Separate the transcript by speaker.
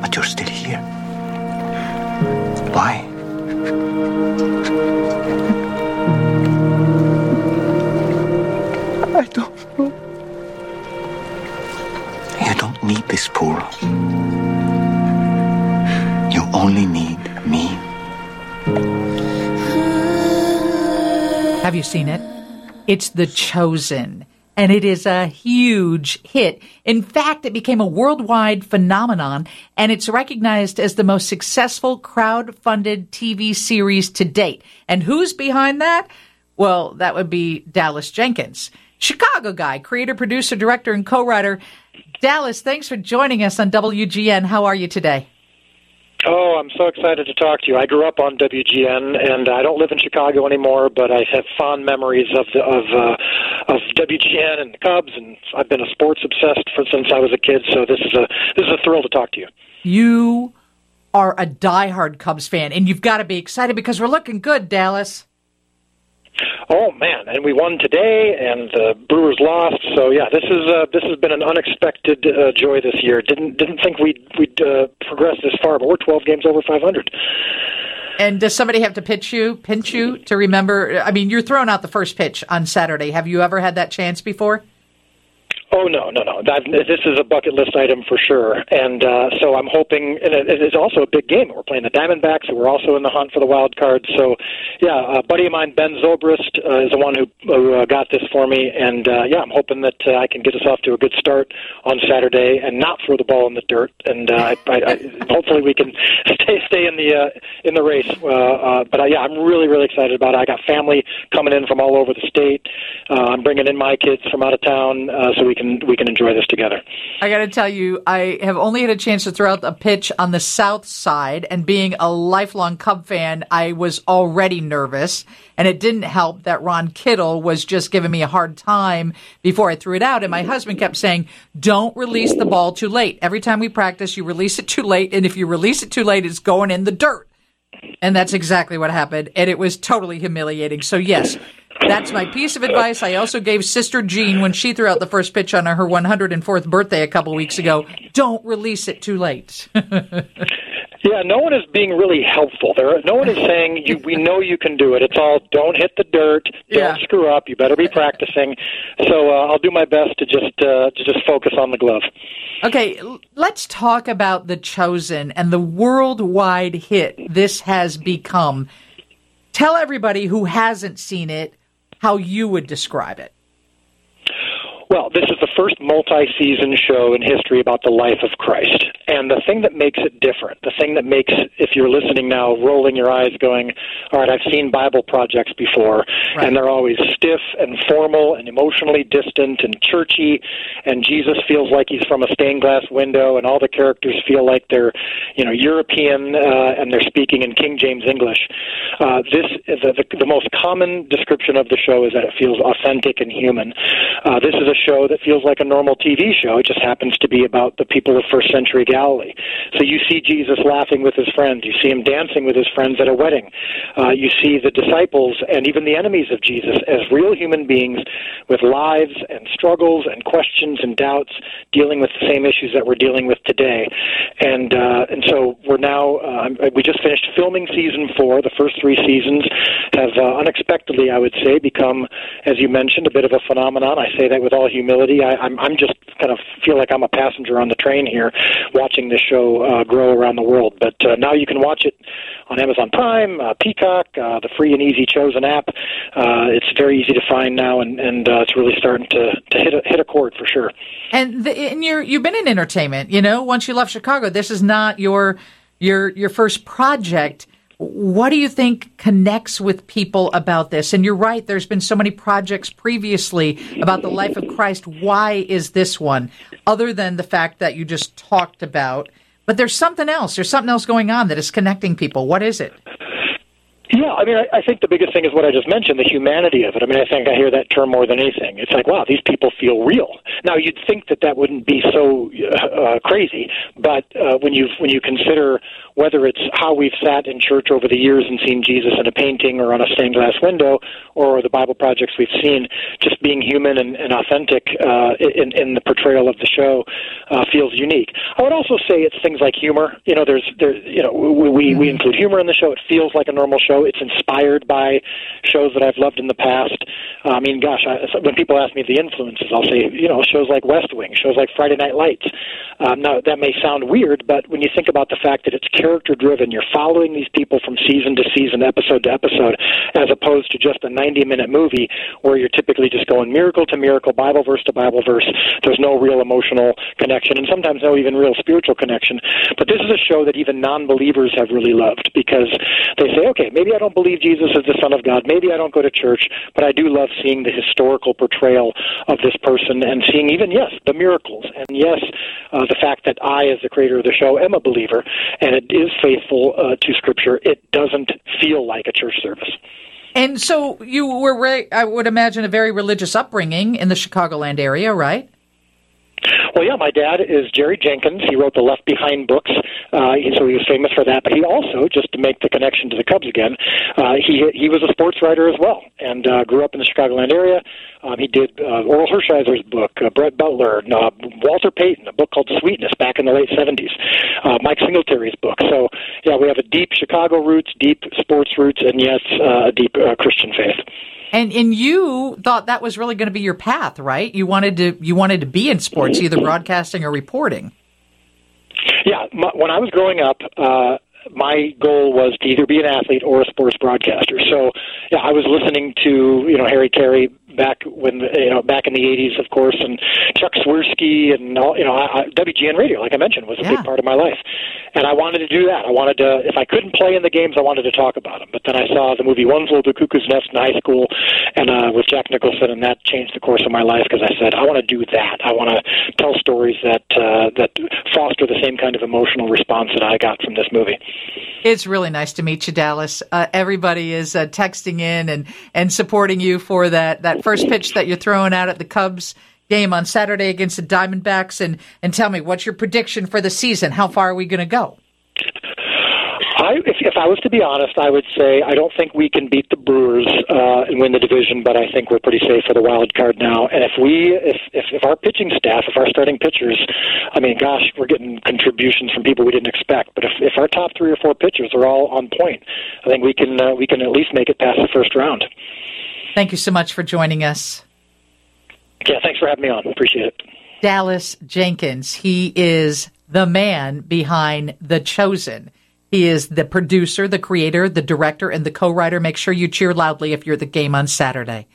Speaker 1: But you're still here. Why? I don't know. You don't need this pool. You only need me.
Speaker 2: Have you seen it? It's The Chosen, and it is a huge hit. In fact, it became a worldwide phenomenon, and it's recognized as the most successful crowd-funded TV series to date. And who's behind that? Well, that would be Dallas Jenkins. Chicago guy, creator, producer, director, and co-writer. Dallas, thanks for joining us on WGN. How are you today?
Speaker 3: Oh, I'm so excited to talk to you. I grew up on WGN, and I don't live in Chicago anymore, but I have fond memories of the, of uh, of WGN and the Cubs, and I've been a sports obsessed for since I was a kid. So this is a this is a thrill to talk to you.
Speaker 2: You are a diehard Cubs fan, and you've got to be excited because we're looking good, Dallas.
Speaker 3: Oh man, and we won today, and the Brewers lost. So yeah, this is uh, this has been an unexpected uh, joy this year. Didn't didn't think we'd we'd uh, progress this far, but we're 12 games over 500.
Speaker 2: And does somebody have to pitch you, pinch you to remember? I mean, you're throwing out the first pitch on Saturday. Have you ever had that chance before?
Speaker 3: Oh no, no, no! That, this is a bucket list item for sure, and uh, so I'm hoping. And it, it is also a big game. We're playing the Diamondbacks, and we're also in the hunt for the wild card. So, yeah, a buddy of mine, Ben Zobrist, uh, is the one who, who uh, got this for me, and uh, yeah, I'm hoping that uh, I can get us off to a good start on Saturday and not throw the ball in the dirt, and uh, I, I, I, hopefully we can stay stay in the uh, in the race. Uh, uh, but uh, yeah, I'm really really excited about it. I got family coming in from all over the state. Uh, I'm bringing in my kids from out of town, uh, so we can we can enjoy this together.
Speaker 2: I got to tell you, I have only had a chance to throw out a pitch on the south side, and being a lifelong Cub fan, I was already nervous. And it didn't help that Ron Kittle was just giving me a hard time before I threw it out. And my husband kept saying, "Don't release the ball too late. Every time we practice, you release it too late, and if you release it too late, it's going in the dirt." And that's exactly what happened. And it was totally humiliating. So, yes, that's my piece of advice. I also gave Sister Jean, when she threw out the first pitch on her 104th birthday a couple weeks ago, don't release it too late.
Speaker 3: Yeah, no one is being really helpful. There, no one is saying you, we know you can do it. It's all don't hit the dirt, don't
Speaker 2: Yeah.
Speaker 3: screw up. You better be practicing. So uh, I'll do my best to just uh, to just focus on the glove.
Speaker 2: Okay, let's talk about The Chosen and the worldwide hit this has become. Tell everybody who hasn't seen it how you would describe it.
Speaker 3: Well, this is the first multi-season show in history about the life of Christ. And the thing that makes it different, the thing that makes, if you're listening now, rolling your eyes going, all right, I've seen Bible projects before,
Speaker 2: Right.
Speaker 3: and they're always stiff and formal and emotionally distant and churchy, and Jesus feels like he's from a stained glass window, and all the characters feel like they're, you know, European uh, and they're speaking in King James English. Uh, this the, the, the most common description of the show is that it feels authentic and human. Uh, this is a show that feels like a normal TV show. It just happens to be about the people of first century Galilee. So you see Jesus laughing with his friends. You see him dancing with his friends at a wedding. Uh, you see the disciples and even the enemies of Jesus as real human beings with lives and struggles and questions and doubts, dealing with the same issues that we're dealing with today. And uh, and so we're now uh, we just finished filming season four. The first three seasons have uh, unexpectedly, I would say, become, as you mentioned, a bit of a phenomenon. I say that with all humility. I, I'm I'm just kind of feel like I'm a passenger on the train here, watching this show uh, grow around the world. But uh, now you can watch it on Amazon Prime, uh, Peacock, uh, the free and easy Chosen app. Uh, it's very easy to find now, and and uh, it's really starting to to hit a, hit a chord for sure.
Speaker 2: And, the, and you're you've been in entertainment. You know, once you left Chicago, this is not your your your first project. What do you think connects with people about this? And you're right. There's been so many projects previously about the life of Christ. Why is this one, other than the fact that you just talked about? But there's something else. There's something else going on that is connecting people. What is it?
Speaker 3: Yeah, I mean, I, I think the biggest thing is what I just mentioned, the humanity of it. I mean, I think I hear that term more than anything. It's like, wow, these people feel real. Now, you'd think that that wouldn't be so uh, uh, crazy, but uh, when you when you consider whether it's how we've sat in church over the years and seen Jesus in a painting or on a stained glass window, or the Bible projects we've seen, just being human and, and authentic uh, in, in the portrayal of the show uh, feels unique. I would also say it's things like humor. You know, there's there you know we we, we include humor in the show. It feels like a normal show. It's inspired by shows that I've loved in the past. Uh, I mean, gosh, I, when people ask me the influences, I'll say you know shows like West Wing, shows like Friday Night Lights. Um, now that may sound weird, but when you think about the fact that it's character driven, you're following these people from season to season, episode to episode, as opposed to just a 90 minute movie where you're typically just going miracle to miracle, Bible verse to Bible verse. There's no real emotional connection, and sometimes no even real spiritual connection. But this is a show that even non believers have really loved because they say, okay, maybe I don't believe Jesus is the Son of God, maybe I don't go to church, but I do love seeing the historical portrayal of this person and seeing even, yes, the miracles, and yes, uh, the fact that I, as the creator of the show, am a believer and it is faithful uh, to Scripture. It doesn't feel like a church service.
Speaker 2: And so you were, re- I would imagine, a very religious upbringing in the Chicagoland area, right?
Speaker 3: Well, yeah, my dad is Jerry Jenkins. He wrote the Left Behind books, uh, so he was famous for that. But he also, just to make the connection to the Cubs again, uh, he he was a sports writer as well, and uh, grew up in the Chicagoland area. Um, he did uh, Orel Hershiser's book, uh, Brett Butler, uh, Walter Payton, a book called Sweetness back in the late '70s, uh, Mike Singletary's book. So, yeah, we have a deep Chicago roots, deep sports roots, and yes, uh, a deep uh, Christian faith.
Speaker 2: And and you thought that was really going to be your path, right? You wanted to you wanted to be in sports, either broadcasting or reporting.
Speaker 3: Yeah, my, when I was growing up, uh, my goal was to either be an athlete or a sports broadcaster. So, yeah, I was listening to you know Harry Caray back when you know back in the '80s, of course, and Chuck Swirsky and all you know I, I, WGN Radio, like I mentioned, was a
Speaker 2: Yeah.
Speaker 3: big part of my life, and I wanted to do that. I wanted to, if I couldn't play in the games, I wanted to talk about them. But then I saw the movie One Flew to Cuckoo's Nest in high school, and uh, with Jack Nicholson, and that changed the course of my life because I said I want to do that. I want to tell stories that uh, that foster the same kind of emotional response that I got from this movie.
Speaker 2: It's really nice to meet you, Dallas. Uh, everybody is uh, texting in and, and supporting you for that, that first pitch that you're throwing out at the Cubs game on Saturday against the Diamondbacks. And, and tell me, what's your prediction for the season? How far are we going to go?
Speaker 3: I, if, if I was to be honest, I would say I don't think we can beat the Brewers uh, and win the division, but I think we're pretty safe for the wild card now. And if we, if, if if our pitching staff, if our starting pitchers, I mean, gosh, we're getting contributions from people we didn't expect. But if if our top three or four pitchers are all on point, I think we can uh, we can at least make it past the first round.
Speaker 2: Thank you so much for joining us.
Speaker 3: Yeah, thanks for having me on. Appreciate it.
Speaker 2: Dallas Jenkins. He is the man behind The Chosen. He is the producer, the creator, the director, and the co writer. Make sure you cheer loudly if you're at the game on Saturday.